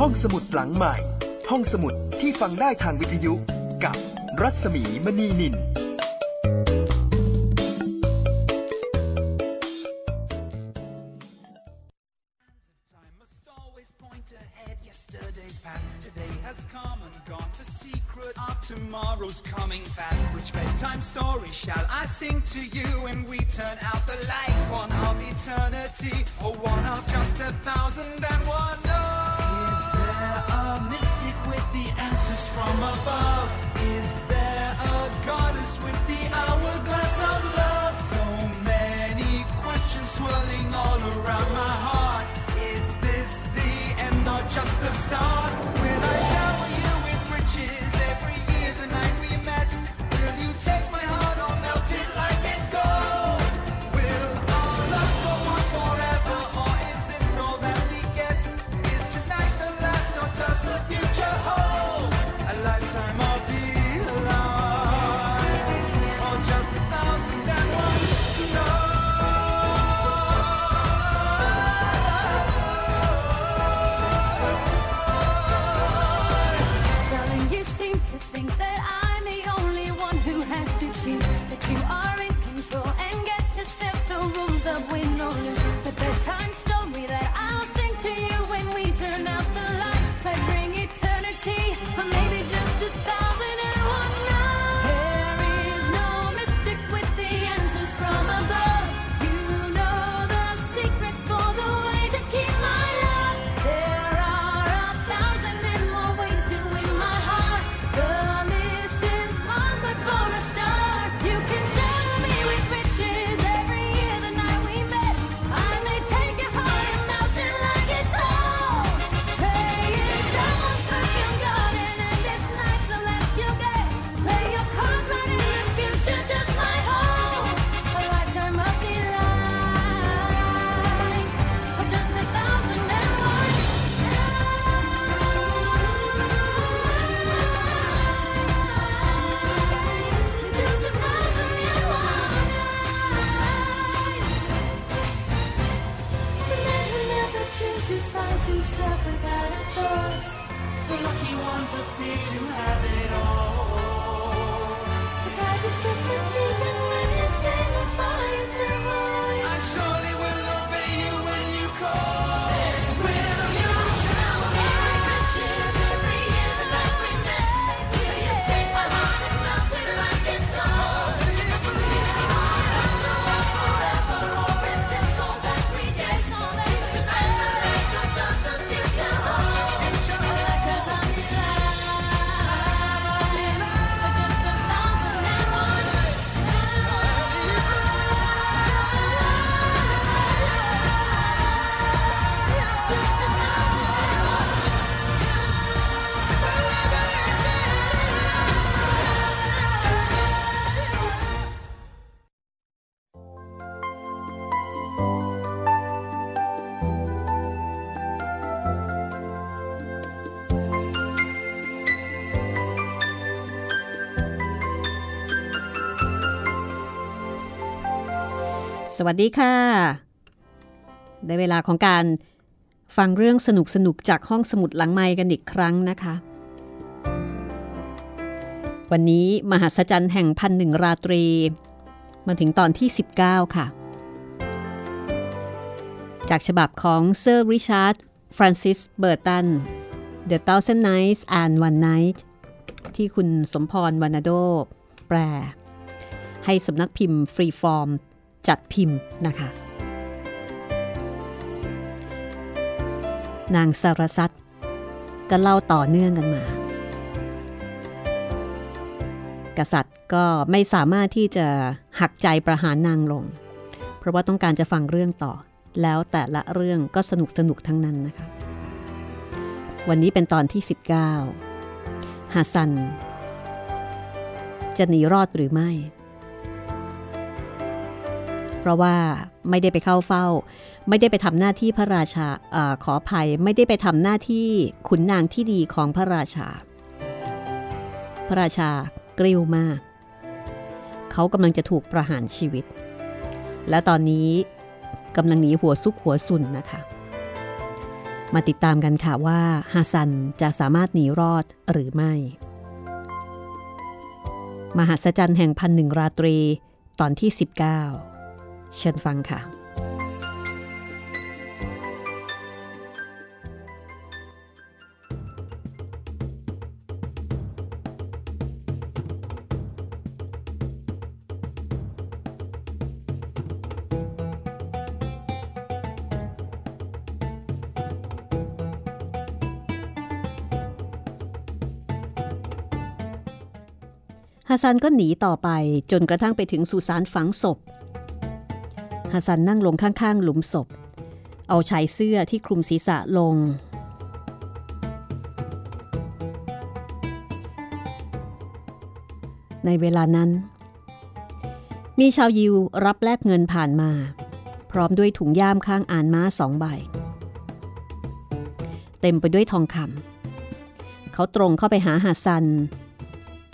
ห้องสมุดหลังใหม่ ห้องสมุดที่ฟังได้ทางวิทยุกับรัศมีมณีนิน Yesterday's past, today has come and gone. The secret of tomorrow's coming fast. Which bedtime story shall I sing to you when we turn out the lights? One of eternity, or one of just a thousand and one? The answers from above? Is there a goddess with the hourglass of love? So many questions swirling all around my you are สวัสดีค่ะ ได้เวลาของการฟังเรื่องสนุกสนุกๆจากห้องสมุดหลังไม้กันอีกครั้งนะคะ วันนี้มหัศจรรย์แห่งพันหนึ่งราตรี มาถึงตอนที่ 19 ค่ะ จากฉบับของเซอร์ริชาร์ดฟรานซิสเบอร์ตัน The Thousand Nights and One Night ที่คุณสมพรวรรณโด แปล ให้สำนักพิมพ์ฟรีฟอร์ม จัดพิมพ์นะคะ นางสารสัตก็เล่าต่อเนื่องกันมา กษัตริย์ก็ไม่สามารถที่จะหักใจประหารนางลง เพราะว่าต้องการจะฟังเรื่องต่อ แล้วแต่ละเรื่องก็สนุกสนุกทั้งนั้นนะคะ วันนี้เป็นตอนที่ 19ฮัสซัน จะหนีรอดหรือไม่ ราะว่าไม่ได้ไปเข้าเฝ้า ไม่ได้ไปทำหน้าที่พระราชาอขออภัยไม่ได้ไปทำหน้าที่ขุนนางที่ดีของพระราชา พระราชากริ้วมาก เขากำลังจะถูกประหารชีวิต และตอนนี้กำลังหนีหัวซุกหัวซุนนะคะ มาติดตามกันค่ะว่าฮาซันจะสามารถหนีรอดหรือไม่ มหัศจรรย์แห่งพันหนึ่งราตรีตอนที่ 19 เชิญฟังค่ะ ฮัสซันก็หนีต่อไปจนกระทั่งไปถึงสุสานฝังศพ ฮัสซันนั่งลงข้างๆ หลุมศพ เอาชายเสื้อที่คลุมศีรษะลง ในเวลานั้น มีชาวยิวรับแลกเงินผ่านมา พร้อมด้วยถุงย่ามข้างอ่านม้าสองใบ เต็มไปด้วยทองคำเขาตรงเข้าไปหาฮัสซัน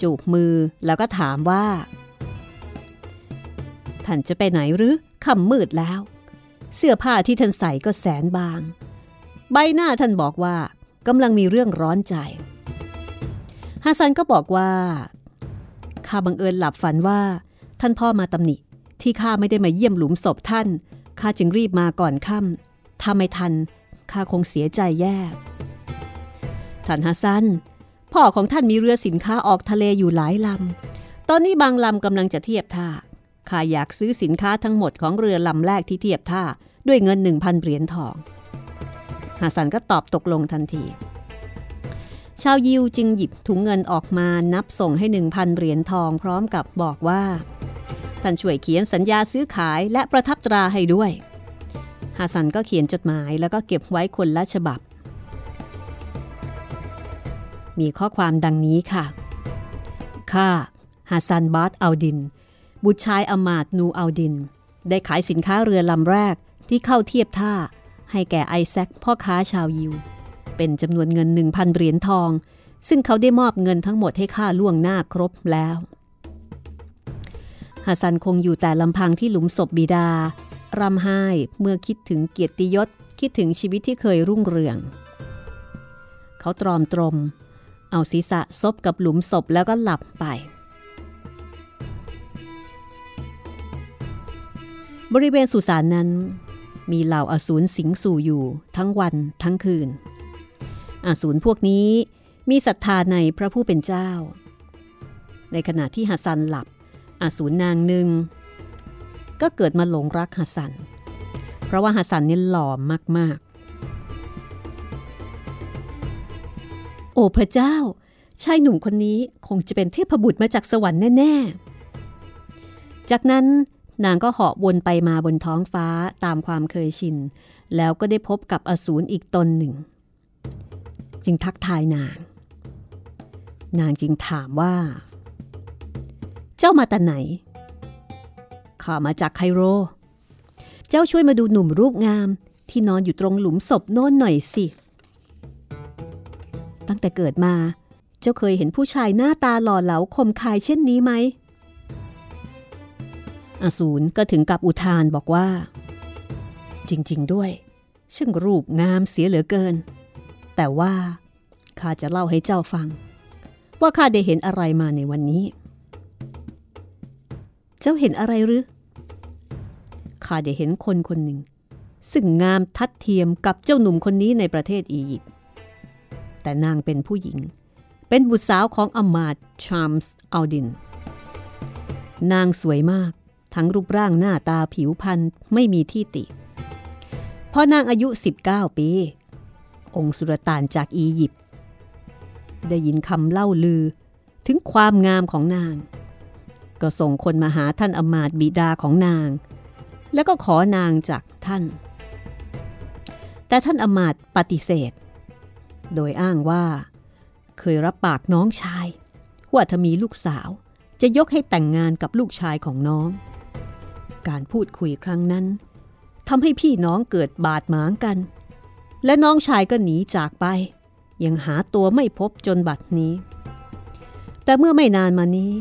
จูบมือแล้วก็ถามว่าท่านจะไปไหนหรือ ค่ำมืดแล้ว เสื้อผ้าที่ท่านใส่ก็แสนบาง ใบหน้าท่านบอกว่ากำลังมีเรื่องร้อนใจฮัสซันก็บอกว่าข้าบังเอิญหลับฝันว่า ท่านพ่อมาตำหนิที่ข้าไม่ได้มาเยี่ยมหลุมศพท่านข้าจึงรีบมาก่อนค่ำถ้าไม่ทันข้าคงเสียใจแย่ท่านฮัสซัน พ่อของท่านมีเรือสินค้าออกทะเลอยู่หลายลำตอนนี้บางลำกำลังจะเทียบท่า ข้าอยากซื้อสินค้าทั้งหมดของเรือลำแรกที่เทียบท่าด้วยเงินหนึ่งพันเหรียญทองฮาสันก็ตอบตกลงทันที ชาวยิวจึงหยิบถุงเงินออกมานับส่งให้หนึ่งพันเหรียญทองพร้อมกับบอกว่าท่านช่วยเขียนสัญญาซื้อขายและประทับตราให้ด้วยฮาสันก็เขียนจดหมายแล้วก็เก็บไว้คนละฉบับ มีข้อความดังนี้ค่ะข้าฮัสซันบาตอัลดิน บุตรชายอมาดนูอัลดิน ได้ขายสินค้าเรือลำแรกที่เข้าเทียบท่า ให้แก่ไอแซคพ่อค้าชาวยิว เป็นจำนวนเงิน 1,000 เหรียญทอง ซึ่งเขาได้มอบเงินทั้งหมดให้ข้าล่วงหน้าครบแล้วฮัสซันคงอยู่แต่ลำพังที่หลุมศพบิดารำไห้เมื่อคิดถึงเกียรติยศคิดถึงชีวิตที่เคยรุ่งเรือง เขาตรอมตรม เอาศีรษะซบกับหลุมศพแล้วก็หลับไป บริเวณสุสานนั้น มีเหล่าอสูรสิงสู่อยู่ทั้งวันทั้งคืน อสูรพวกนี้มีศรัทธาในพระผู้เป็นเจ้า ในขณะที่ฮัสซันหลับอสูรนางหนึ่ง ก็เกิดมาหลงรักฮัสซัน เพราะว่าฮัสซันนี่หล่อมาก ๆ โอ้พระเจ้าชายหนุ่มคนนี้คงจะเป็นเทพบุตรมาจากสวรรค์แน่ ๆ จากนั้น นางก็เหาะวนไปมาบนท้องฟ้าตามความเคยชิน แล้วก็ได้พบกับอสูรอีกตนหนึ่ง จึงทักทายนาง นางจึงถามว่า เจ้ามาแต่ไหน ข้ามาจากไคโร เจ้าช่วยมาดูหนุ่มรูปงามที่นอนอยู่ตรงหลุมศพโน้นหน่อยสิ ตั้งแต่เกิดมา เจ้าเคยเห็นผู้ชายหน้าตาหล่อเหลาคมคายเช่นนี้ไหม อสูรก็ถึงกับอุทานบอกว่า จริง ๆ ด้วย ช่างรูปงามเสียเหลือเกิน แต่ว่าข้าจะเล่าให้เจ้าฟัง ว่าข้าได้เห็นอะไรมาในวันนี้ เจ้าเห็นอะไรหรือข้าได้เห็นคนคนหนึ่ง ซึ่งงามทัดเทียมกับเจ้าหนุ่มคนนี้ในประเทศอียิปต์แต่นางเป็นผู้หญิง เป็นบุตรสาวของอมาดชามส์อัลดิน นางสวยมาก ทั้งรูปร่างหน้าตาผิวพรรณไม่มีที่ติพอนางอายุ 19 ปี องค์สุรต่านจากอียิปต์ได้ยินคำเล่าลือถึงความงามของนาง ก็ส่งคนมาหาท่านอมาตบิดาของนาง แล้วก็ขอนางจากท่าน แต่ท่านอมาตปฏิเสธ โดยอ้างว่า เคยรับปากน้องชาย ว่าถ้ามีลูกสาวจะยกให้แต่งงานกับลูกชายของน้อง การพูดคุยครั้งนั้นทำให้พี่น้องเกิดบาดหมางกัน และน้องชายก็หนีจากไป ยังหาตัวไม่พบจนบัดนี้ แต่เมื่อไม่นานมานี้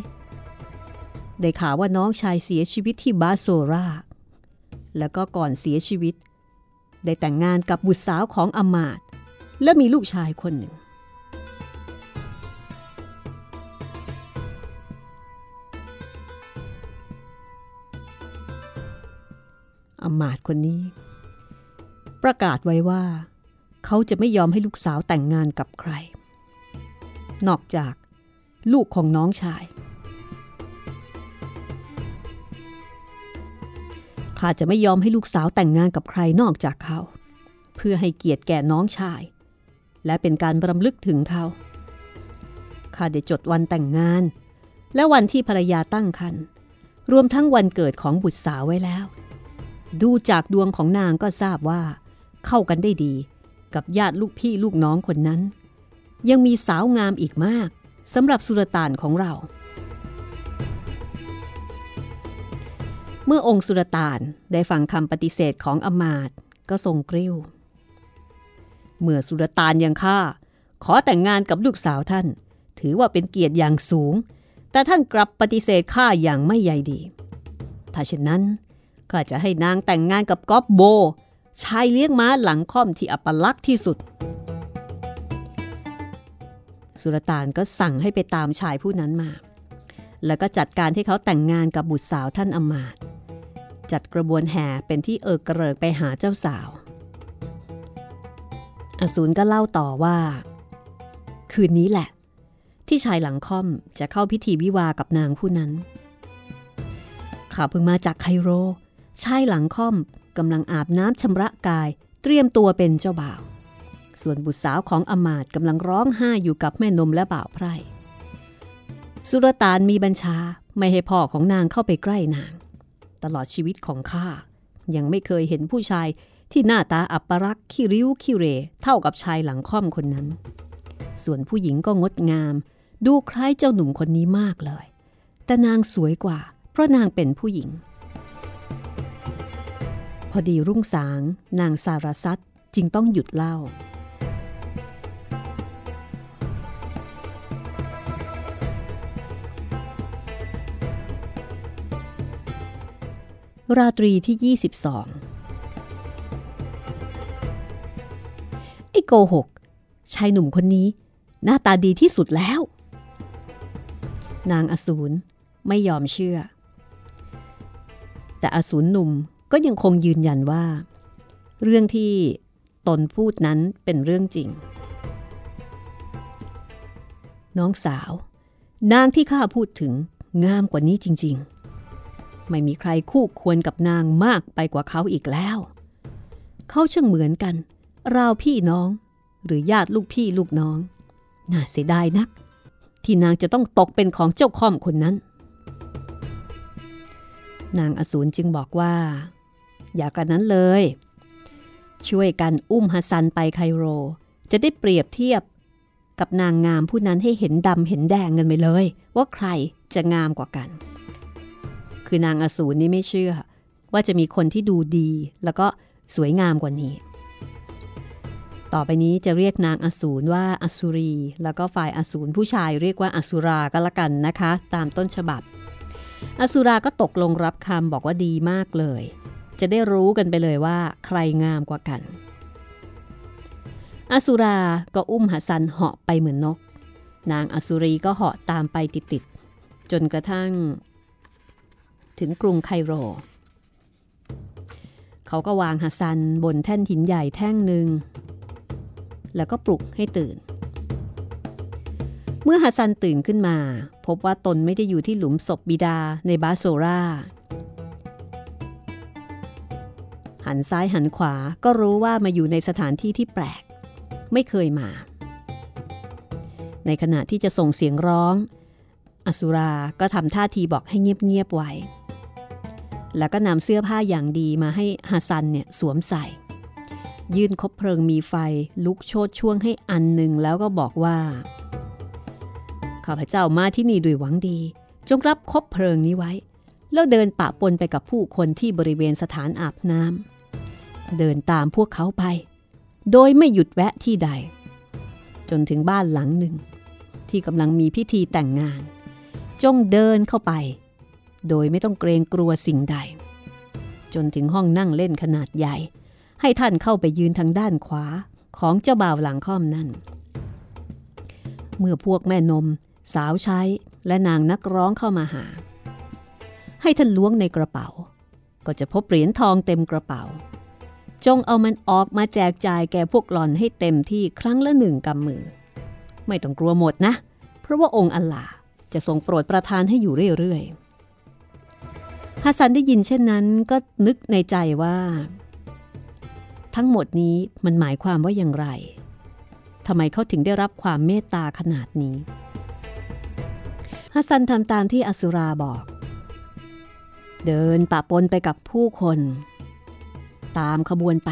ได้ข่าวว่าน้องชายเสียชีวิตที่บาโซราแล้วก็ก่อนเสียชีวิต ได้แต่งงานกับบุตรสาวของอมาตและมีลูกชายคนหนึ่ง อมาตคนนี้ ประกาศไว้ว่า เขาจะไม่ยอมให้ลูกสาวแต่งงานกับใคร นอกจากลูกของน้องชาย ข้าจะไม่ยอมให้ลูกสาวแต่งงานกับใครนอกจากเขา เพื่อให้เกียรติแก่น้องชาย และเป็นการบรำลึกถึงเขาข้าได้จดวันแต่งงาน และวันที่ภรรยาตั้งครรภ์รวมทั้งวันเกิดของบุตรสาวไว้แล้ว ดูจากดวงของนางก็ทราบว่า เข้ากันได้ดี กับญาติลูกพี่ลูกน้องคนนั้น ยังมีสาวงามอีกมากสำหรับสุรต่านของเรา เมื่อองค์สุรต่านได้ฟังคำปฏิเสธของอมาตก็ทรงกริ้ว เมื่อสุรต่านยังข้าขอแต่งงานกับลูกสาวท่าน ถือว่าเป็นเกียรติอย่างสูง แต่ท่านกลับปฏิเสธข้าอย่างไม่ใยดี ถ้าเช่นนั้น ก็จะให้นางแต่งงานกับก๊อบโบ ชายเลี้ยงม้าหลังค่อมที่อัปลักษ์ที่สุด สุรตานก็สั่งให้ไปตามชายผู้นั้นมา แล้วก็จัดการให้เขาแต่งงานกับบุตรสาวท่านอมาตจัดกระบวนแห่เป็นที่เอิกกระเริกไปหาเจ้าสาว อสูรก็เล่าต่อว่า คืนนี้แหละ ที่ชายหลังค่อมจะเข้าพิธีวิวากับนางผู้นั้นข้าเพิ่งมาจากไคโร ชายหลังค่อมกำลังอาบน้ำชำระกาย เตรียมตัวเป็นเจ้าบ่าว ส่วนบุตรสาวของอมาตกำลังร้องไห้อยู่กับแม่นมและบ่าวไพร่สุรตานมีบัญชาไม่ให้พ่อของนางเข้าไปใกล้นาง ตลอดชีวิตของข้ายังไม่เคยเห็นผู้ชายที่หน้าตาอัปรักษ์ขี้ริ้วขี้เรเท่ากับชายหลังค่อมคนนั้น ส่วนผู้หญิงก็งดงาม ดูคล้ายเจ้าหนุ่มคนนี้มากเลย แต่นางสวยกว่า เพราะนางเป็นผู้หญิง พอดีรุ่งสาง นางสารสัตจึงต้องหยุดเล่า ราตรีที่ 22 ไอ้โกหก ชายหนุ่มคนนี้ หน้าตาดีที่สุดแล้ว นางอสูรไม่ยอมเชื่อ แต่อสูรหนุ่ม ก็ยังคงยืนยันว่า เรื่องที่ตนพูดนั้นเป็นเรื่องจริง น้องสาว นางที่ข้าพูดถึงงามกว่านี้จริง ๆ ไม่มีใครคู่ควรกับนางมากไปกว่าเขาอีกแล้ว เขาช่างเหมือนกันราวพี่น้อง หรือญาติลูกพี่ลูกน้อง น่าเสียดายนัก ที่นางจะต้องตกเป็นของเจ้าค่อมคนนั้น นางอสูรจึงบอกว่า อย่ากระนั้นเลย ช่วยกันอุ้มฮัสซันไปไคโร จะได้เปรียบเทียบกับนางงามผู้นั้นให้เห็นดำเห็นแดงกันไปเลย ว่าใครจะงามกว่ากัน คือนางอสูรนี่ไม่เชื่อ ว่าจะมีคนที่ดูดีแล้วก็สวยงามกว่านี้ ต่อไปนี้จะเรียกนางอสูรว่าอสุรี แล้วก็ฝ่ายอสูรผู้ชายเรียกว่าอสุราก็แล้วกันนะคะ ตามต้นฉบับ อสุราก็ตกลงรับคำบอกว่าดีมากเลย จะได้รู้กันไปเลยว่าใครงามกว่ากัน อสุราก็อุ้มหัสซันเหาะไปเหมือนนก นางอสุรีก็เหาะตามไปติดๆ จนกระทั่ง ถึงกรุงไคโร เขาก็วางหัสซันบนแท่นหินใหญ่แท่งหนึ่ง แล้วก็ปลุกให้ตื่นเมื่อฮัสซันตื่นขึ้นมา พบว่าตนไม่ได้อยู่ที่หลุมศพบิดาในบาโซรา หันซ้ายหันขวาก็รู้ว่ามาอยู่ในสถานที่ที่แปลก ไม่เคยมา ในขณะที่จะส่งเสียงร้อง อสุราก็ทำท่าทีบอกให้เงียบๆไว้ แล้วก็นำเสื้อผ้าอย่างดีมาให้ฮัสซันเนี่ยสวมใส่ ยื่นคบเพลิงมีไฟลุกโชดช่วงให้อันหนึ่งแล้วก็บอกว่าข้าพเจ้ามาที่นี่ด้วยหวังดี จงรับคบเพลิงนี้ไว้ แล้วเดินปะปนไปกับผู้คนที่บริเวณสถานอาบน้ำ เดินตามพวกเขาไป โดยไม่หยุดแวะที่ใด จนถึงบ้านหลังหนึ่ง ที่กำลังมีพิธีแต่งงาน จงเดินเข้าไป โดยไม่ต้องเกรงกลัวสิ่งใด จนถึงห้องนั่งเล่นขนาดใหญ่ ให้ท่านเข้าไปยืนทางด้านขวาของเจ้าบ่าวหลังค่อมนั่น เมื่อพวกแม่นม สาวใช้และนางนักร้องเข้ามาหา ให้ท่านล้วงในกระเป๋า ก็จะพบเหรียญทองเต็มกระเป๋า จงเอามันออกมาแจกจ่ายแก่พวกหลอนให้เต็มที่ครั้งละหนึ่งกำมือ ไม่ต้องกลัวหมดนะ เพราะว่าองค์อัลลาจะทรงโปรดประทานให้อยู่เรื่อยๆฮัสซันได้ยินเช่นนั้นก็นึกในใจว่า ทั้งหมดนี้มันหมายความว่าอย่างไรทำไมเขาถึงได้รับความเมตตาขนาดนี้ฮัสซันทำตามที่อสุราบอก เดินปะปนไปกับผู้คน ตามขบวนไป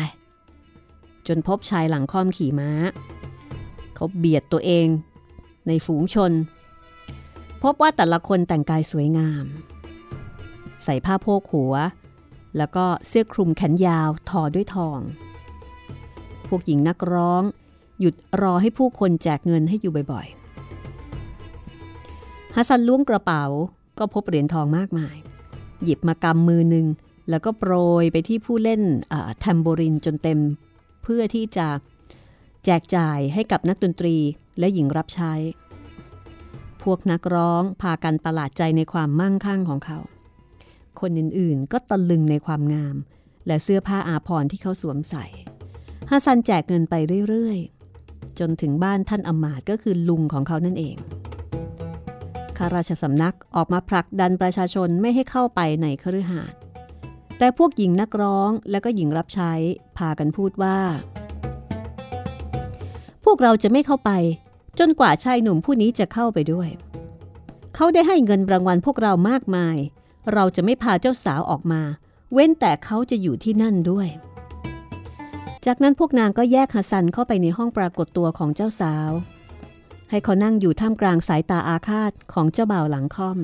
จนพบชายหลังค่อมขี่ม้า เขาเบียดตัวเอง ในฝูงชน พบว่าแต่ละคนแต่งกายสวยงาม ใส่ผ้าโพกหัว แล้วก็เสื้อคลุมแขนยาวทอด้วยทอง พวกหญิงนักร้อง หยุดรอให้ผู้คนแจกเงินให้อยู่บ่อยๆฮัสซันล้วงกระเป๋าก็พบเหรียญทองมากมาย หยิบมากำมือหนึ่ง แล้วก็โปรยไปที่ผู้เล่นแทมโบรินจนเต็ม เพื่อที่จะแจกจ่ายให้กับนักดนตรีและหญิงรับใช้ พวกนักร้องพากันประหลาดใจในความมั่งคั่งของเขา คนอื่นๆก็ตะลึงในความงาม และเสื้อผ้าอาภรณ์ที่เขาสวมใส่ฮัสซันแจกเงินไปเรื่อยๆ จนถึงบ้านท่านอมาตก็คือลุงของเขานั่นเองข้าราชสำนักออกมาผลักดันประชาชนไม่ให้เข้าไปในคฤหาสน์ แต่พวกหญิงนักร้องและก็หญิงรับใช้พากันพูดว่า พวกเราจะไม่เข้าไป จนกว่าชายหนุ่มผู้นี้จะเข้าไปด้วย เขาได้ให้เงินรางวัลพวกเรามากมาย เราจะไม่พาเจ้าสาวออกมา เว้นแต่เขาจะอยู่ที่นั่นด้วย จากนั้นพวกนางก็แยกฮัสซันเข้าไปในห้องปรากฏตัวของเจ้าสาว ให้เขานั่งอยู่ท่ามกลางสายตาอาฆาตของเจ้าบ่าวหลังค่อม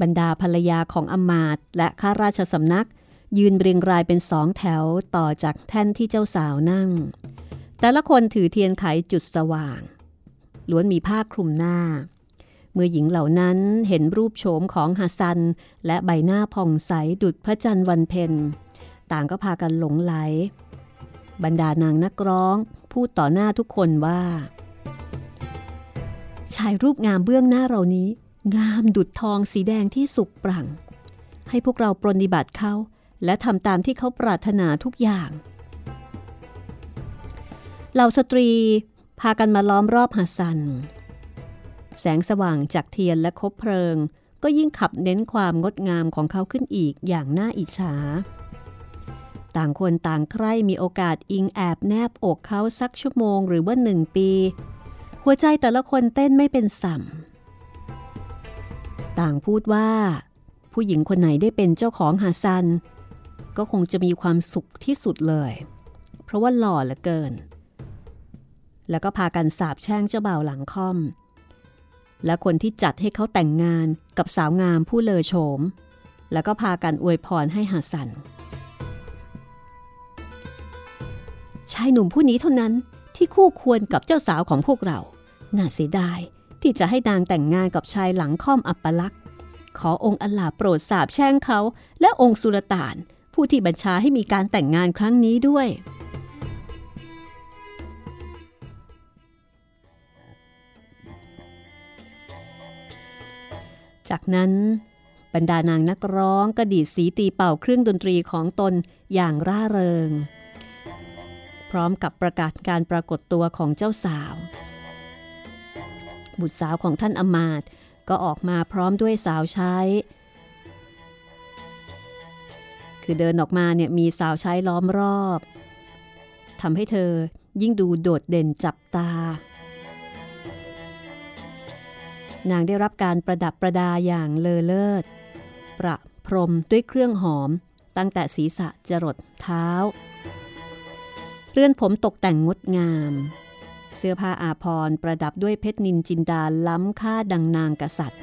บรรดาภรรยาของอมาตและข้าราชสำนัก ยืนเรียงรายเป็นสองแถวต่อจากแท่นที่เจ้าสาวนั่ง แต่ละคนถือเทียนไขจุดสว่าง ล้วนมีผ้าคลุมหน้า เมื่อหญิงเหล่านั้นเห็นรูปโฉมของฮัสซัน และใบหน้าผ่องใสดุดพระจันทร์วันเพ็ญต่างก็พากันหลงไหล บรรดานางนักร้อง พูดต่อหน้าทุกคนว่า ชายรูปงามเบื้องหน้าเรานี้ งามดุดทองสีแดงที่สุกปรั่ง ให้พวกเราปรนิบัติเขาและทำตามที่เขาปรารถนาทุกอย่าง เหล่าสตรีพากันมาล้อมรอบฮัสซัน แสงสว่างจากเทียนและคบเพลิง ก็ยิ่งขับเน้นความงดงามของเขาขึ้นอีกอย่างน่าอิจฉา ต่างคนต่างใคร่มีโอกาสอิงแอบแนบอกเขาสักชั่วโมงหรือว่าหนึ่งปี หัวใจแต่ละคนเต้นไม่เป็นสัม ต่างพูดว่า ผู้หญิงคนไหนได้เป็นเจ้าของฮัสซัน ก็คงจะมีความสุขที่สุดเลย เพราะว่าหล่อเหลือเกิน แล้วก็พากันสาบแช่งเจ้าบ่าวหลังค่อม และคนที่จัดให้เขาแต่งงานกับสาวงามผู้เลอโฉม แล้วก็พากันอวยพรให้ฮัสซัน ชายหนุ่มผู้นี้เท่านั้นที่คู่ควรกับเจ้าสาวของพวกเรา น่าเสียดาย ที่จะให้นางแต่งงานกับชายหลังค่อมอัปลักษณ์ ขอองค์อัลลาโปรดสาบแช่งเขา และองค์สุลต่าน ผู้ที่บัญชาให้มีการแต่งงานครั้งนี้ด้วย จากนั้นบรรดานางนักร้องกระดีดสีตีเป่าเครื่องดนตรีของตนอย่างร่าเริง พร้อมกับประกาศการปรากฏตัวของเจ้าสาว บุตรสาวของท่านอมาตก็ออกมาพร้อมด้วยสาวใช้ คือเดินออกมาเนี่ยมีสาวใช้ล้อมรอบทำให้เธอยิ่งดูโดดเด่นจับตา นางได้รับการประดับประดาอย่างเลอเลิศ ประพรมด้วยเครื่องหอมตั้งแต่ศีรษะจรดเท้า เรื่อนผมตกแต่งงดงาม เสื้อผ้าอาภรณ์ประดับด้วยเพชรนินจินดาล้ำค่าดังนางกษัตริย์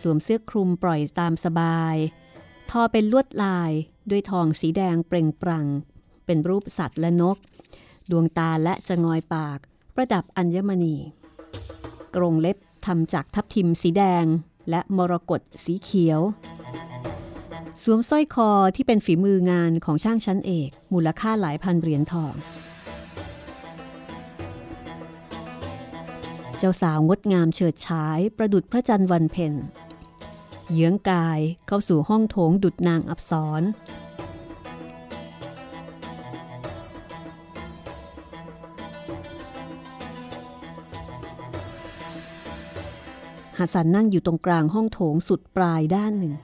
สวมเสื้อคลุมปล่อยตามสบาย ทอเป็นลวดลายด้วยทองสีแดงเปล่งปลั่ง เป็นรูปสัตว์และนก ดวงตาและจงอยปาก ประดับอัญมณี กรงเล็บทำจากทับทิมสีแดงและมรกตสีเขียว สวมสร้อยคอที่เป็นฝีมืองานของช่างชั้นเอก มูลค่าหลายพันเหรียญทอง เจ้าสาวงดงามเฉิดฉายประดุดพระจันทร์วันเพ็ญเยื้องกายเข้าสู่ห้องโถงดุดนางอับสรฮัสซันนั่งอยู่ตรงกลางห้องโถงสุดปลายด้านหนึ่ง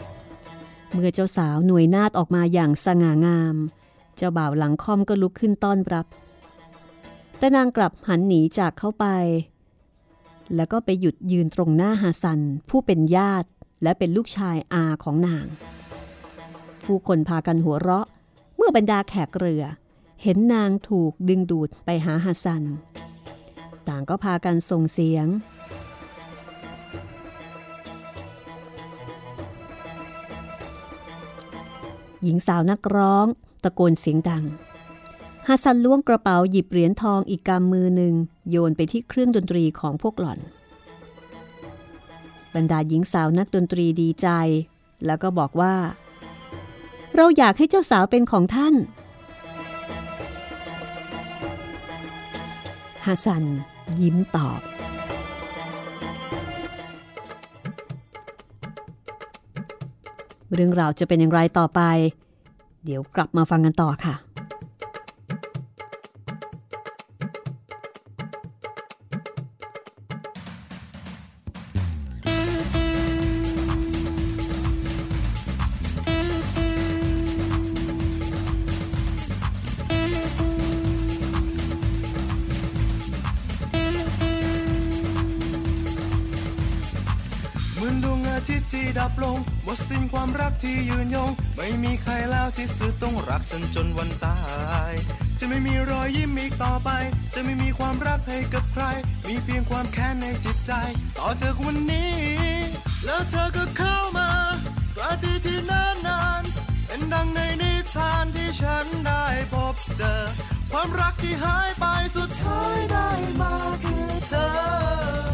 เมื่อเจ้าสาวหน่วยนาดออกมาอย่างสง่างาม เจ้าบ่าวหลังค่อมก็ลุกขึ้นต้อนรับ แต่นางกลับหันหนีจากเข้าไป แล้วก็ไปหยุดยืนตรงหน้าฮัสซัน ผู้เป็นญาติและเป็นลูกชายอาของนาง ผู้คนพากันหัวเราะ เมื่อบรรดาแขกเรือ เห็นนางถูกดึงดูดไปหาฮัสซัน ต่างก็พากันส่งเสียง หญิงสาวนักร้องตะโกนเสียงดัง ฮัสซันล้วงกระเป๋าหยิบเหรียญทองอีกกำมือหนึ่งโยนไปที่เครื่องดนตรีของพวกหล่อน บรรดาหญิงสาวนักดนตรีดีใจ แล้วก็บอกว่า เราอยากให้เจ้าสาวเป็นของท่านฮัสซันยิ้มตอบ เรื่องราวจะเป็นอย่างไรต่อไป เดี๋ยวกลับมาฟังกันต่อค่ะ ที่ยืนยง ไม่มีใครแล้วที่สื่อต้องรักฉันจนวันตาย จะไม่มีรอยยิ้มอีกต่อไป จะไม่มีความรักให้กับใคร มีเพียงความแค้นในจิตใจ ต่อจากวันนี้ แล้วเธอก็เข้ามาตราตีที่นานนานเป็นดังในนิทานที่ฉันได้พบเจอ ความรักที่หายไปสุดท้ายได้มาคือเธอ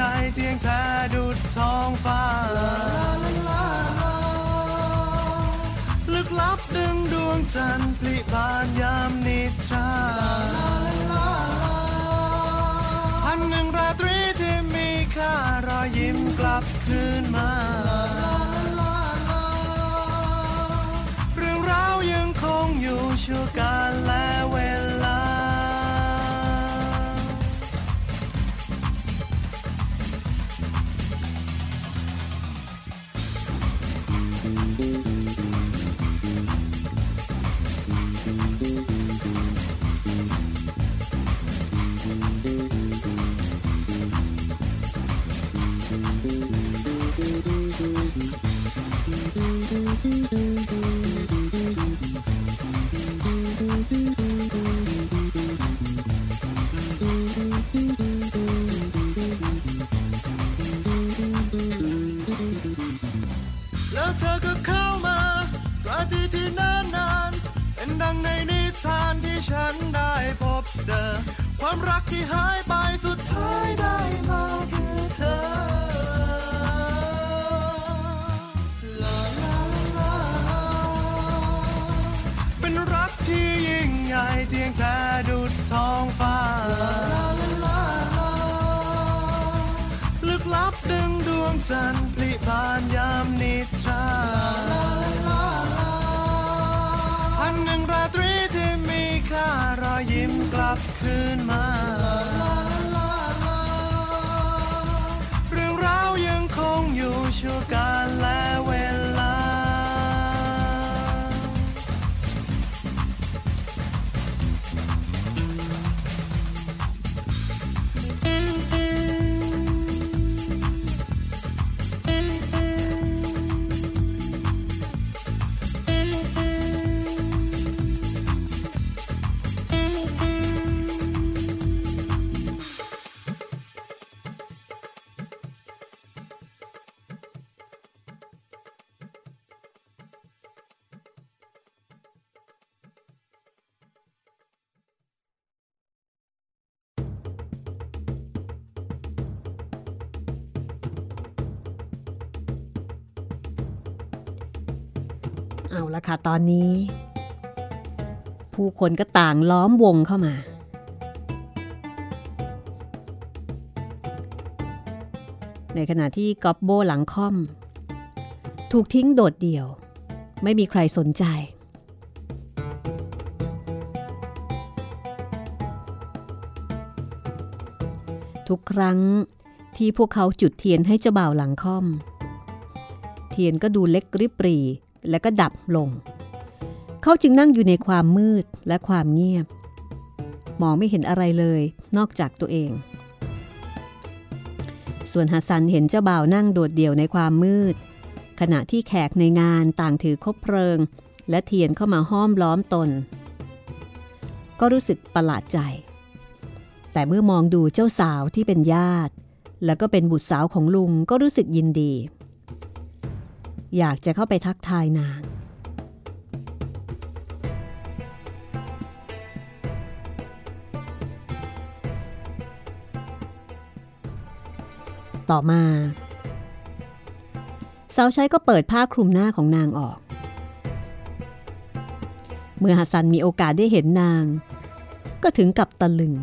ยิ่งใหญ่เทียงแท้ดุดท้องฟ้า ลึกลับดึงดวงจันทร์พลิบานยามนิทราพันหนึ่งราตรีที่มีค่ารอยยิ้มกลับคืนมาเรื่องราวยังคงอยู่ชั่วการและเว ความรักที่หายไปสุดท้ายได้มาคือเธอ ลาลาลา เป็นรักที่ยิ่งใหญ่เทียงแท้ดุดท้องฟ้าลึกลับดึงดวงจันทร์พลิบานยามนิทรา Afkun maður ละค่ะตอนนี้ ผู้คนก็ต่างล้อมวงเข้ามา ในขณะที่กอบโบหลังค่อม ถูกทิ้งโดดเดี่ยว ไม่มีใครสนใจทุกครั้งที่พวกเขาจุดเทียนให้เจ้าบ่าวหลังค่อม เทียนก็ดูเล็กริบปรี และก็ดับลง เขาจึงนั่งอยู่ในความมืดและความเงียบ มองไม่เห็นอะไรเลยนอกจากตัวเอง ส่วนฮัสซันเห็นเจ้าบ่าวนั่งโดดเดี่ยวในความมืด ขณะที่แขกในงานต่างถือคบเพลิง และเทียนเข้ามาห้อมล้อมตน ก็รู้สึกประหลาดใจ แต่เมื่อมองดูเจ้าสาวที่เป็นญาติ แล้วก็เป็นบุตรสาวของลุงก็รู้สึกยินดี อยากจะเข้าไปทักทายนาง ต่อมา สาวใช้ก็เปิดผ้าคลุมหน้าของนางออก เมื่อฮัสซันมีโอกาสได้เห็นนาง ก็ถึงกับตะลึง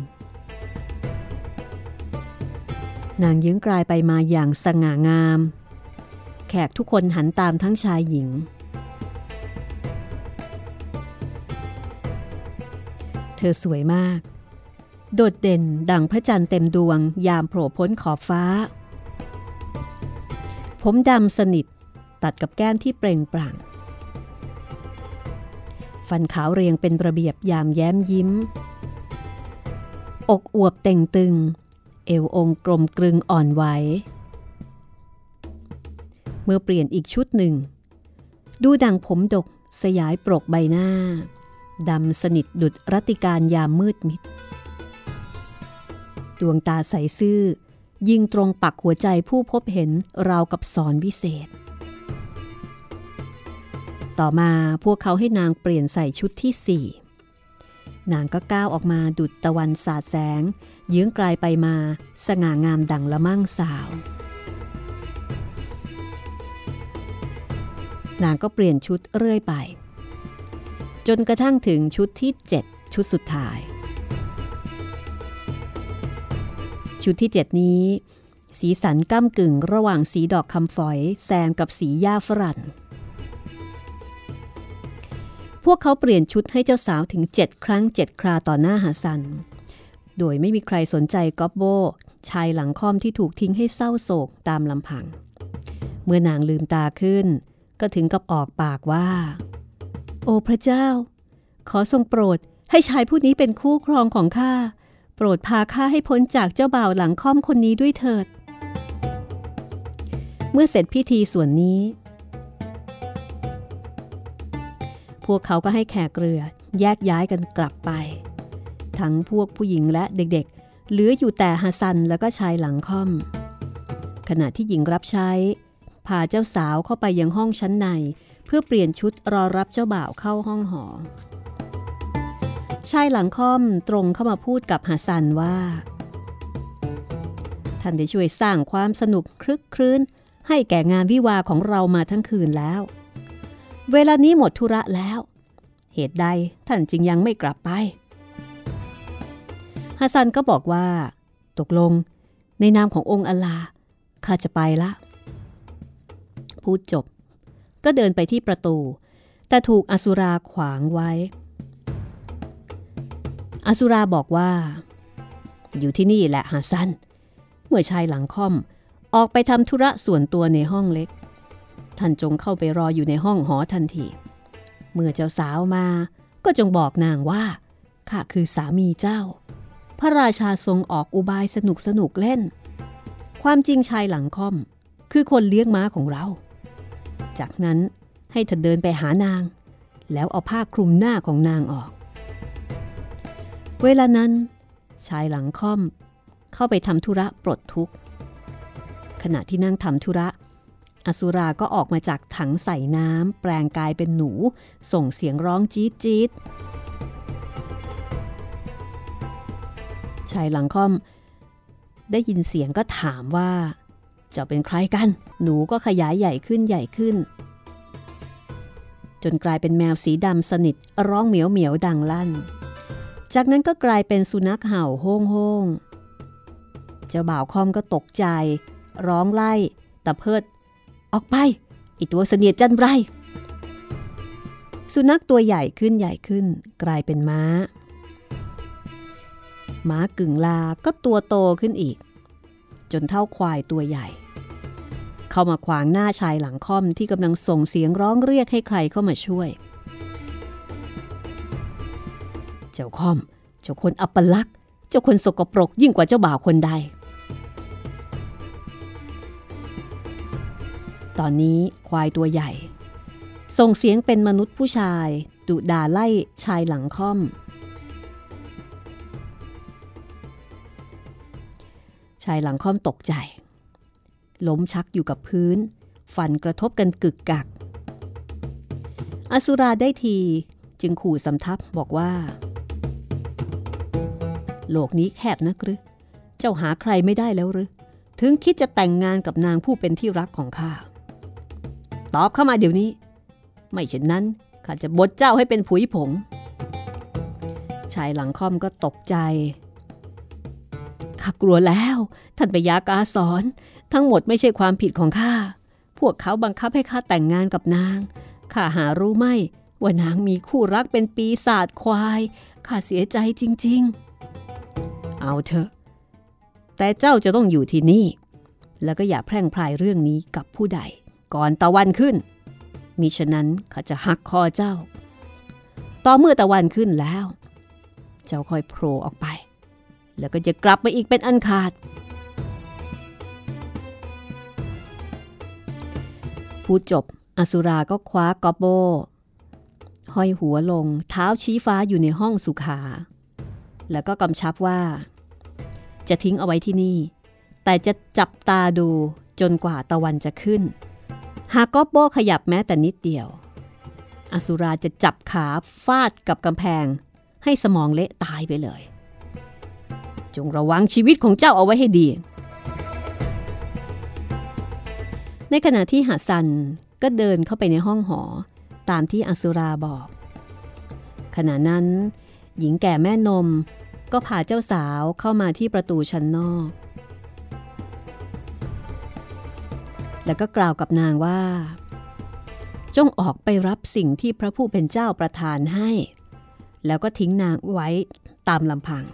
นางยื้งกลายไปมาอย่างสง่างาม แขกทุกคนหันตามทั้งชายหญิง เธอสวยมาก โดดเด่นดังพระจันทร์เต็มดวงยามโผล่พ้นขอบฟ้า ผมดำสนิทตัดกับแก้มที่เปล่งปลั่ง ฟันขาวเรียงเป็นระเบียบยามแย้มยิ้ม อกอวบเต่งตึง เอวองกลมกลึงอ่อนไหว เมื่อเปลี่ยนอีกชุดหนึ่ง ดูดังผมดกสยายปรกใบหน้า ดำสนิทดุดรัติการยามมืดมิด ดวงตาใสซื่อ ยิงตรงปักหัวใจผู้พบเห็นราวกับสอนวิเศษ ต่อมาพวกเขาให้นางเปลี่ยนใส่ชุดที่สี่นางก็ก้าวออกมาดุดตะวันสาดแสง เยื้องกลายไปมา สง่างามดังละมั่งสาว นางก็เปลี่ยนชุดเรื่อยไป จนกระทั่งถึงชุดที่ 7 ชุดสุดท้าย ชุดที่ 7 นี้ สีสันก้ากึ่งระหว่างสีดอกคำฝอยแซมกับสีหญ้าฝรั่งพวกเขาเปลี่ยนชุดให้เจ้าสาวถึง 7 ครั้ง 7 คราต่อหน้าหาซัน โดยไม่มีใครสนใจก๊อบโบ ชายหลังค่อมที่ถูกทิ้งให้เศร้าโศกตามลำพัง เมื่อนางลืมตาขึ้น ก็ถึงกับออกปากว่า โอ้พระเจ้า ขอทรงโปรดให้ชายผู้นี้เป็นคู่ครองของข้า โปรดพาข้าให้พ้นจากเจ้าบ่าวหลังค่อมคนนี้ด้วยเถิด เมื่อเสร็จพิธีส่วนนี้ พวกเขาก็ให้แขกเรือแยกย้ายกันกลับไป ทั้งพวกผู้หญิงและเด็กๆ เหลืออยู่แต่ฮัสซันแล้วก็ชายหลังค่อม ขณะที่หญิงรับใช้ พาเจ้าสาวเข้าไปยังห้องชั้นใน เพื่อเปลี่ยนชุดรอรับเจ้าบ่าวเข้าห้องหอ ชายหลังค่อมตรงเข้ามาพูดกับฮัสซันว่า ท่านได้ช่วยสร้างความสนุกคลึกครื้น ให้แก่งานวิวาของเรามาทั้งคืนแล้ว เวลานี้หมดธุระแล้ว เหตุใดท่านจึงยังไม่กลับไปฮัสซันก็บอกว่า ตกลงในนามขององค์อัลลาข้าจะไปละ พูดจบ ก็เดินไปที่ประตู แต่ถูกอสุราขวางไว้ อสุราบอกว่า อยู่ที่นี่แหละฮัสซันเมื่อชายหลังค่อม ออกไปทำธุระส่วนตัวในห้องเล็ก ท่านจงเข้าไปรออยู่ในห้องหอทันที เมื่อเจ้าสาวมาก็จงบอกนางว่าข้าคือสามีเจ้า พระราชาทรงออกอุบายสนุกสนุกเล่น ความจริงชายหลังค่อม คือคนเลี้ยงม้าของเรา จากนั้นให้เธอเดินไปหานาง แล้วเอาผ้าคลุมหน้าของนางออก เวลานั้น ชายหลังค่อม เข้าไปทำธุระปลดทุกข์ ขณะที่นั่งทำธุระ อสุราก็ออกมาจากถังใส่น้ำแปลงกายเป็นหนู ส่งเสียงร้องจี๊ดจี๊ดชายหลังค่อม ได้ยินเสียงก็ถามว่า จ้าเป็นใครกัน หนูก็ขยายใหญ่ขึ้นใหญ่ขึ้น จนกลายเป็นแมวสีดำสนิทร้องเหมียวเหมียวดังลั่น จากนั้นก็กลายเป็นสุนัขเห่าโฮ่งโฮ่งเจ้าบ่าวคอมก็ตกใจ ร้องไล่ตะเพิด ออกไปอีตัวเสนียดจันไร สุนัขตัวใหญ่ขึ้นใหญ่ขึ้น กลายเป็นม้า ม้ากึ่งลาก็ตัวโตขึ้นอีก จนเท่าควายตัวใหญ่ เข้ามาขวางหน้าชายหลังค่อมที่กำลังส่งเสียงร้องเรียกให้ใครเข้ามาช่วย เจ้าค่อม เจ้าคนอัปลักษ์เจ้าคนสกปรกยิ่งกว่าเจ้าบ่าวคนใด ตอนนี้ควายตัวใหญ่ ส่งเสียงเป็นมนุษย์ผู้ชายดุด่าไล่ชายหลังค่อมายหลังค่อมตกใจ ล้มชักอยู่กับพื้น ฟันกระทบกันกึกกัก อสุราได้ทีจึงขู่สำทับบอกว่า โลกนี้แคบนักหรือเจ้าหาใครไม่ได้แล้วหรือถึงคิดจะแต่งงานกับนางผู้เป็นที่รักของข้า ตอบเข้ามาเดี๋ยวนี้ ไม่เช่นนั้นข้าจะบดเจ้าให้เป็นผุยผง ชายหลังค่อมก็ตกใจ ข้ากลัวแล้ว ท่านไปยากาสอน ทั้งหมดไม่ใช่ความผิดของข้า พวกเขาบังคับให้ข้าแต่งงานกับนาง ข้าหารู้ไหมว่านางมีคู่รักเป็นปีศาจควาย ข้าเสียใจจริง ๆ เอาเถอะ แต่เจ้าจะต้องอยู่ที่นี่ แล้วก็อย่าแพร่งพรายเรื่องนี้กับผู้ใด ก่อนตะวันขึ้น มิฉะนั้นข้าจะหักคอเจ้า ต่อเมื่อตะวันขึ้นแล้ว เจ้าค่อยโผล่ออกไป แล้วก็จะกลับมาอีกเป็นอันขาด พูดจบอสุราก็คว้ากอบโบ ห้อยหัวลงเท้าชี้ฟ้าอยู่ในห้องสุขา แล้วก็กำชับว่า จะทิ้งเอาไว้ที่นี่ แต่จะจับตาดูจนกว่าตะวันจะขึ้น หากกอบโบขยับแม้แต่นิดเดียว อสุราจะจับขาฟาดกับกำแพง ให้สมองเละตายไปเลย จงระวังชีวิตของเจ้าเอาไว้ให้ดี ในขณะที่หัสซันก็เดินเข้าไปในห้องหอ ตามที่อสุราบอก ขณะนั้น หญิงแก่แม่นมก็พาเจ้าสาวเข้ามาที่ประตูชั้นนอก แล้วก็กล่าวกับนางว่า จงออกไปรับสิ่งที่พระผู้เป็นเจ้าประทานให้ แล้วก็ทิ้งนางไว้ตามลำพัง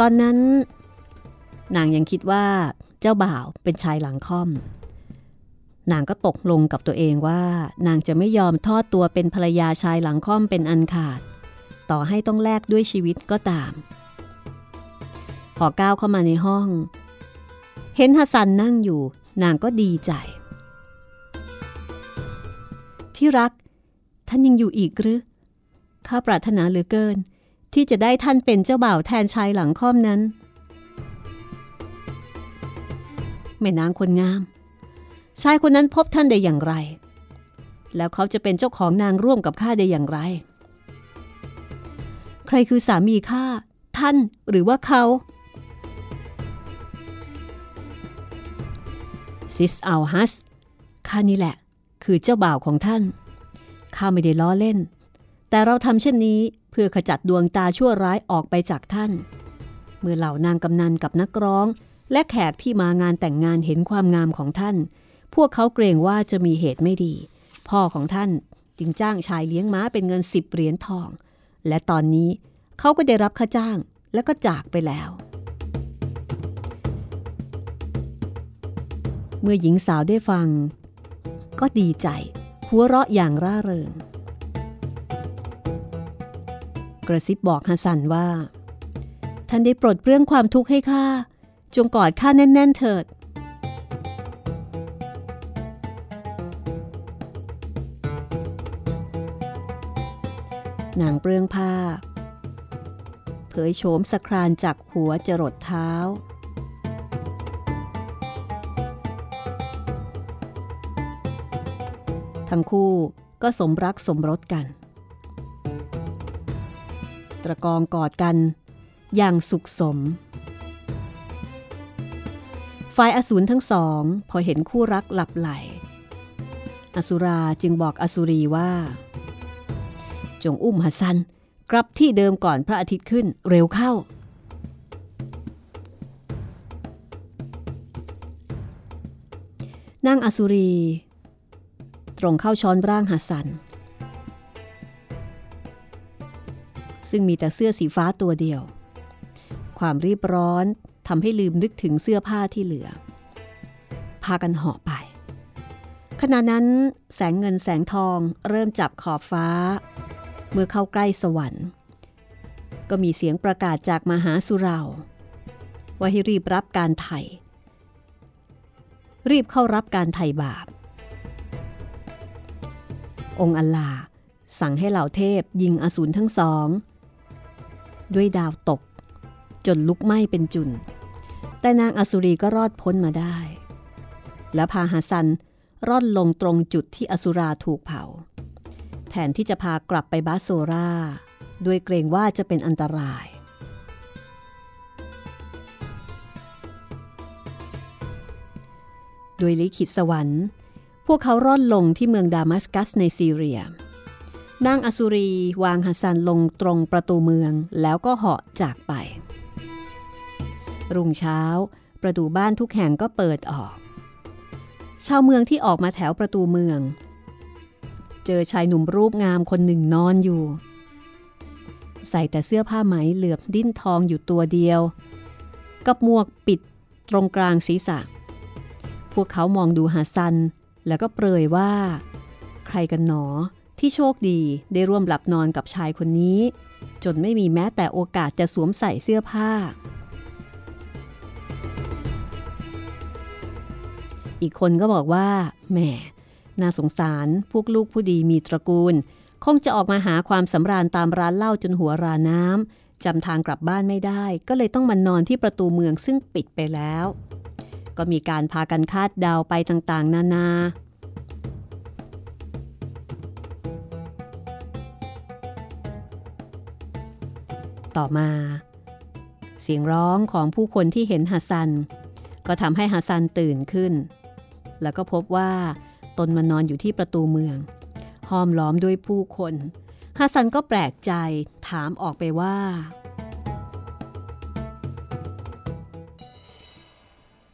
ตอนนั้น นางยังคิดว่าเจ้าบ่าวเป็นชายหลังค่อม นางก็ตกลงกับตัวเองว่า นางจะไม่ยอมทอดตัวเป็นภรรยาชายหลังค่อมเป็นอันขาด ต่อให้ต้องแลกด้วยชีวิตก็ตาม พอก้าวเข้ามาในห้อง เห็นฮัสซันนั่งอยู่ นางก็ดีใจ ที่รัก ท่านยังอยู่อีกหรือข้าปรารถนาเหลือเกิน ที่จะได้ท่านเป็นเจ้าบ่าวแทนชายหลังค่อมนั้น แม่นางคนงาม ชายคนนั้นพบท่านได้อย่างไร แล้วเขาจะเป็นเจ้าของนางร่วมกับข้าได้อย่างไร ใครคือสามีข้าท่านหรือว่าเขาซิสอัลฮัสข้านี่แหละ คือเจ้าบ่าวของท่านข้าไม่ได้ล้อเล่น แต่เราทำเช่นนี้ เพื่อขจัดดวงตาชั่วร้ายออกไปจากท่าน เมื่อเหล่านางกำนันกับนักร้อง และแขกที่มางานแต่งงานเห็นความงามของท่าน พวกเขาเกรงว่าจะมีเหตุไม่ดี พ่อของท่านจึงจ้างชายเลี้ยงม้าเป็นเงินสิบเหรียญทอง และตอนนี้เขาก็ได้รับค่าจ้างและก็จากไปแล้ว เมื่อหญิงสาวได้ฟัง ก็ดีใจ หัวเราะอย่างร่าเริง กระซิบบอกฮัสซันว่า ท่านได้ปลดเปลื้องความทุกข์ให้ข้าจงกอดข้าแน่น ๆ เถิด นางเปลื้องผ้า เผยโฉมสครานจากหัวจรดเท้าทั้งคู่ก็สมรักสมรสกัน ตระกองกอดกัน อย่างสุขสม ฝ่ายอสูรทั้งสอง พอเห็นคู่รักหลับไหล อสุราจึงบอกอสุรีว่า จงอุ้มฮัสซันกลับที่เดิมก่อนพระอาทิตย์ขึ้นเร็วเข้านางอสุรี ตรงเข้าช้อนร่างฮัสัน ซึ่งมีแต่เสื้อสีฟ้าตัวเดียว ความรีบร้อนทำให้ลืมนึกถึงเสื้อผ้าที่เหลือ พากันห่อไปขณะนั้นแสงเงินแสงทองเริ่มจับขอบฟ้า เมื่อเข้าใกล้สวรรค์ ก็มีเสียงประกาศจากมหาสุราว่าให้รีบรับการไถ่รีบเข้ารับการไถ่บาป องค์อัลลาสั่งให้เหล่าเทพยิงอสูรทั้งสอง ด้วยดาวตก จนลุกไหม้เป็นจุน แต่นางอสุรีก็รอดพ้นมาได้ และพาหาซันร่อนลงตรงจุดที่อสุราถูกเผา แทนที่จะพากลับไปบาโซราด้วยเกรงว่าจะเป็นอันตรายโดยลิขิตสวรรค์ พวกเขาร่อนลงที่เมืองดามัสกัสในซีเรีย นางอสุรีวางฮัสซันลงตรงประตูเมืองแล้วก็เหาะจากไป รุ่งเช้า ประตูบ้านทุกแห่งก็เปิดออก ชาวเมืองที่ออกมาแถวประตูเมือง เจอชายหนุ่มรูปงามคนหนึ่งนอนอยู่ ใส่แต่เสื้อผ้าไหมเหลือบดิ้นทองอยู่ตัวเดียว กับหมวกปิดตรงกลางศีรษะ พวกเขามองดูหาซันแล้วก็เปรยว่า ใครกันหนอ ที่โชคดีได้ร่วมหลับนอนกับชายคนนี้ จนไม่มีแม้แต่โอกาสจะสวมใส่เสื้อผ้า อีกคนก็บอกว่าแหมน่าสงสารพวกลูกผู้ดีมีตระกูล คงจะออกมาหาความสำราญตามร้านเหล้าจนหัวราน้ำจำทางกลับบ้านไม่ได้ ก็เลยต้องมานอนที่ประตูเมืองซึ่งปิดไปแล้ว ก็มีการพากันคาดเดาไปต่างๆ นานา ต่อมา เสียงร้องของผู้คนที่เห็นฮัสซัน ก็ทำให้ฮัสซันตื่นขึ้น แล้วก็พบว่าตนมานอนอยู่ที่ประตูเมือง ห้อมล้อมด้วยผู้คนฮัสซันก็แปลกใจถามออกไปว่า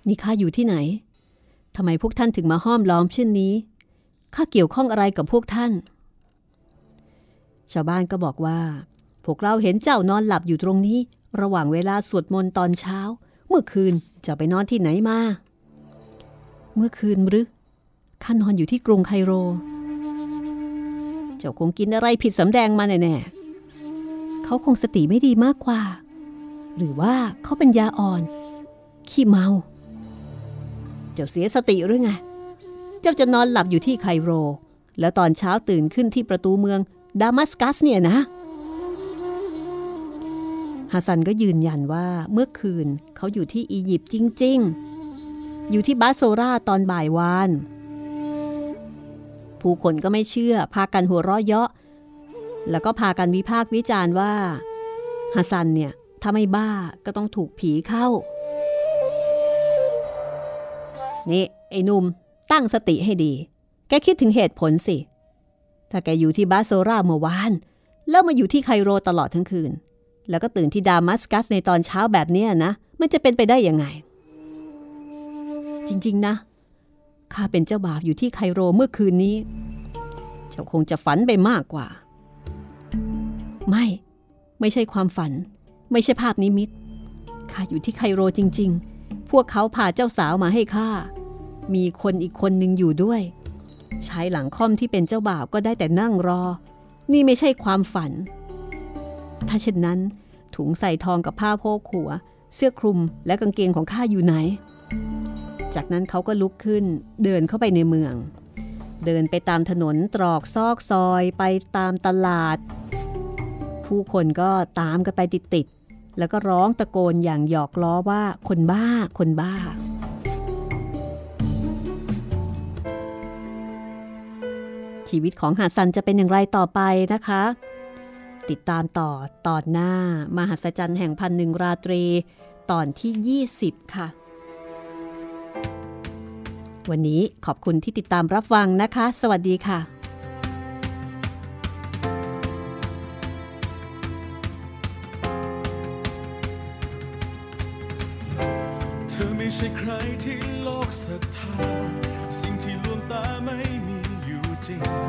นี่ข้าอยู่ที่ไหนทำไมพวกท่านถึงมาห้อมล้อมเช่นนี้ข้าเกี่ยวข้องอะไรกับพวกท่าน ชาวบ้านก็บอกว่า พวกเราเห็นเจ้านอนหลับอยู่ตรงนี้ ระหว่างเวลาสวดมนต์ตอนเช้า เมื่อคืนจะไปนอนที่ไหนมา เมื่อคืนหรือข้านอนอยู่ที่กรุงไคโร เจ้าคงกินอะไรผิดสำแดงมาแน่ๆเขาคงสติไม่ดีมากกว่า หรือว่าเขาเป็นยาอ่อน ขี้เมา เจ้าเสียสติหรือไง เจ้าจะนอนหลับอยู่ที่ไคโร แล้วตอนเช้าตื่นขึ้นที่ประตูเมืองดามัสกัสเนี่ยนะ ฮัสซันก็ยืนยันว่าเมื่อคืนเขาอยู่ที่อียิปต์จริง ๆ อยู่ที่บาโซราตอนบ่ายวาน ผู้คนก็ไม่เชื่อ พากันหัวเราะเยาะ แล้วก็พากันวิพากษ์วิจารณ์ว่าฮัสซันเนี่ย ถ้าไม่บ้าก็ต้องถูกผีเข้า นี่ ไอ้นุ่มตั้งสติให้ดี แกคิดถึงเหตุผลสิ ถ้าแกอยู่ที่บาโซราเมื่อวาน แล้วมาอยู่ที่ไคโรตลอดทั้งคืน แล้วก็ตื่นที่ดามัสกัสในตอนเช้าแบบนี้นะ มันจะเป็นไปได้ยังไง จริง ๆ นะ ข้าเป็นเจ้าบ่าวอยู่ที่ไคโรเมื่อคืนนี้ เจ้าคงจะฝันไปมากกว่า ไม่ ไม่ใช่ความฝัน ไม่ใช่ภาพนิมิต ข้าอยู่ที่ไคโรจริง ๆ พวกเขาพาเจ้าสาวมาให้ข้า มีคนอีกคนหนึ่งอยู่ด้วย ชายหลังค่อมที่เป็นเจ้าบ่าวก็ได้แต่นั่งรอ นี่ไม่ใช่ความฝัน ถ้าเช่นนั้น ถุงใส่ทองกับผ้าโพกหัว เสื้อคลุมและกางเกงของข้าอยู่ไหน จากนั้นเขาก็ลุกขึ้นเดินเข้าไปในเมือง เดินไปตามถนนตรอกซอกซอยไปตามตลาด ผู้คนก็ตามกันไปติดๆแล้วก็ร้องตะโกนอย่างหยอกล้อว่าคนบ้าคนบ้าชีวิตของหาดซันจะเป็นอย่างไรต่อไปนะคะ ติดตามต่อตอนหน้า มหัศจรรย์แห่งพันหนึ่งราตรี ตอนที่ 20 ค่ะ วันนี้ขอบคุณที่ติดตามรับฟังนะคะ สวัสดีค่ะไม่ใช่ใครที่โลกศรัทธา สิ่งที่ลวงตาไม่มีอยู่จริง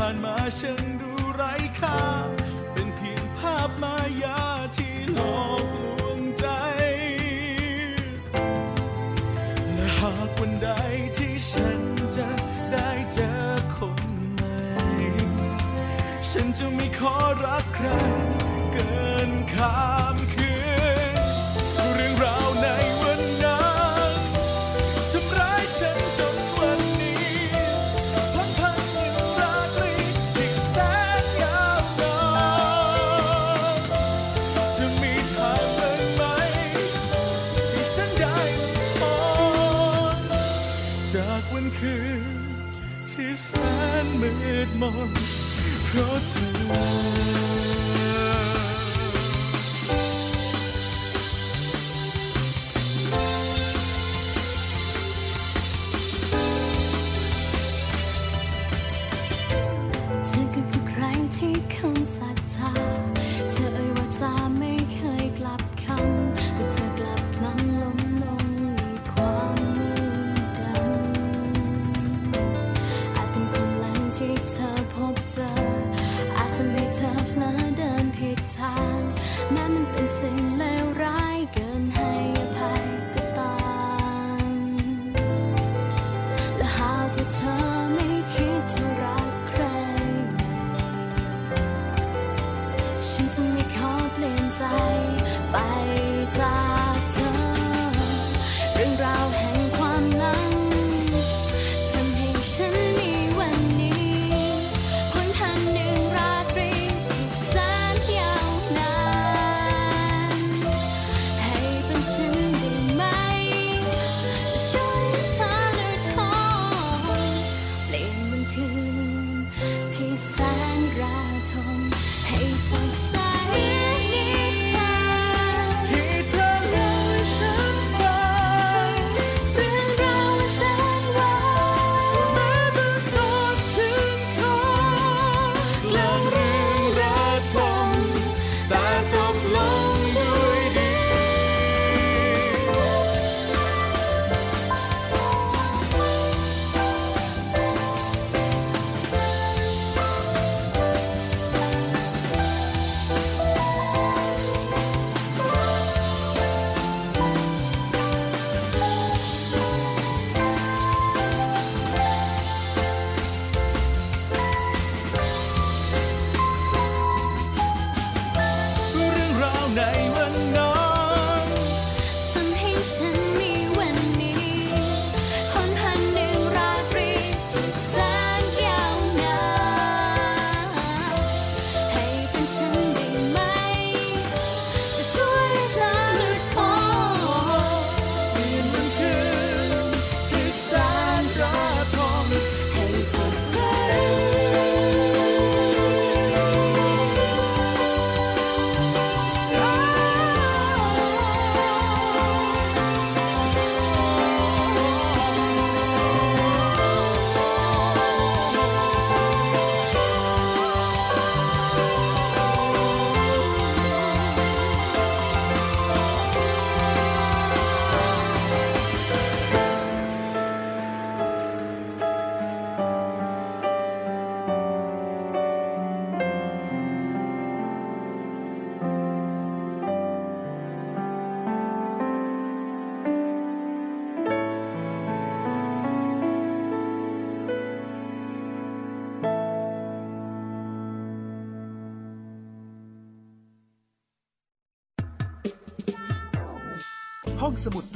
hand my shin.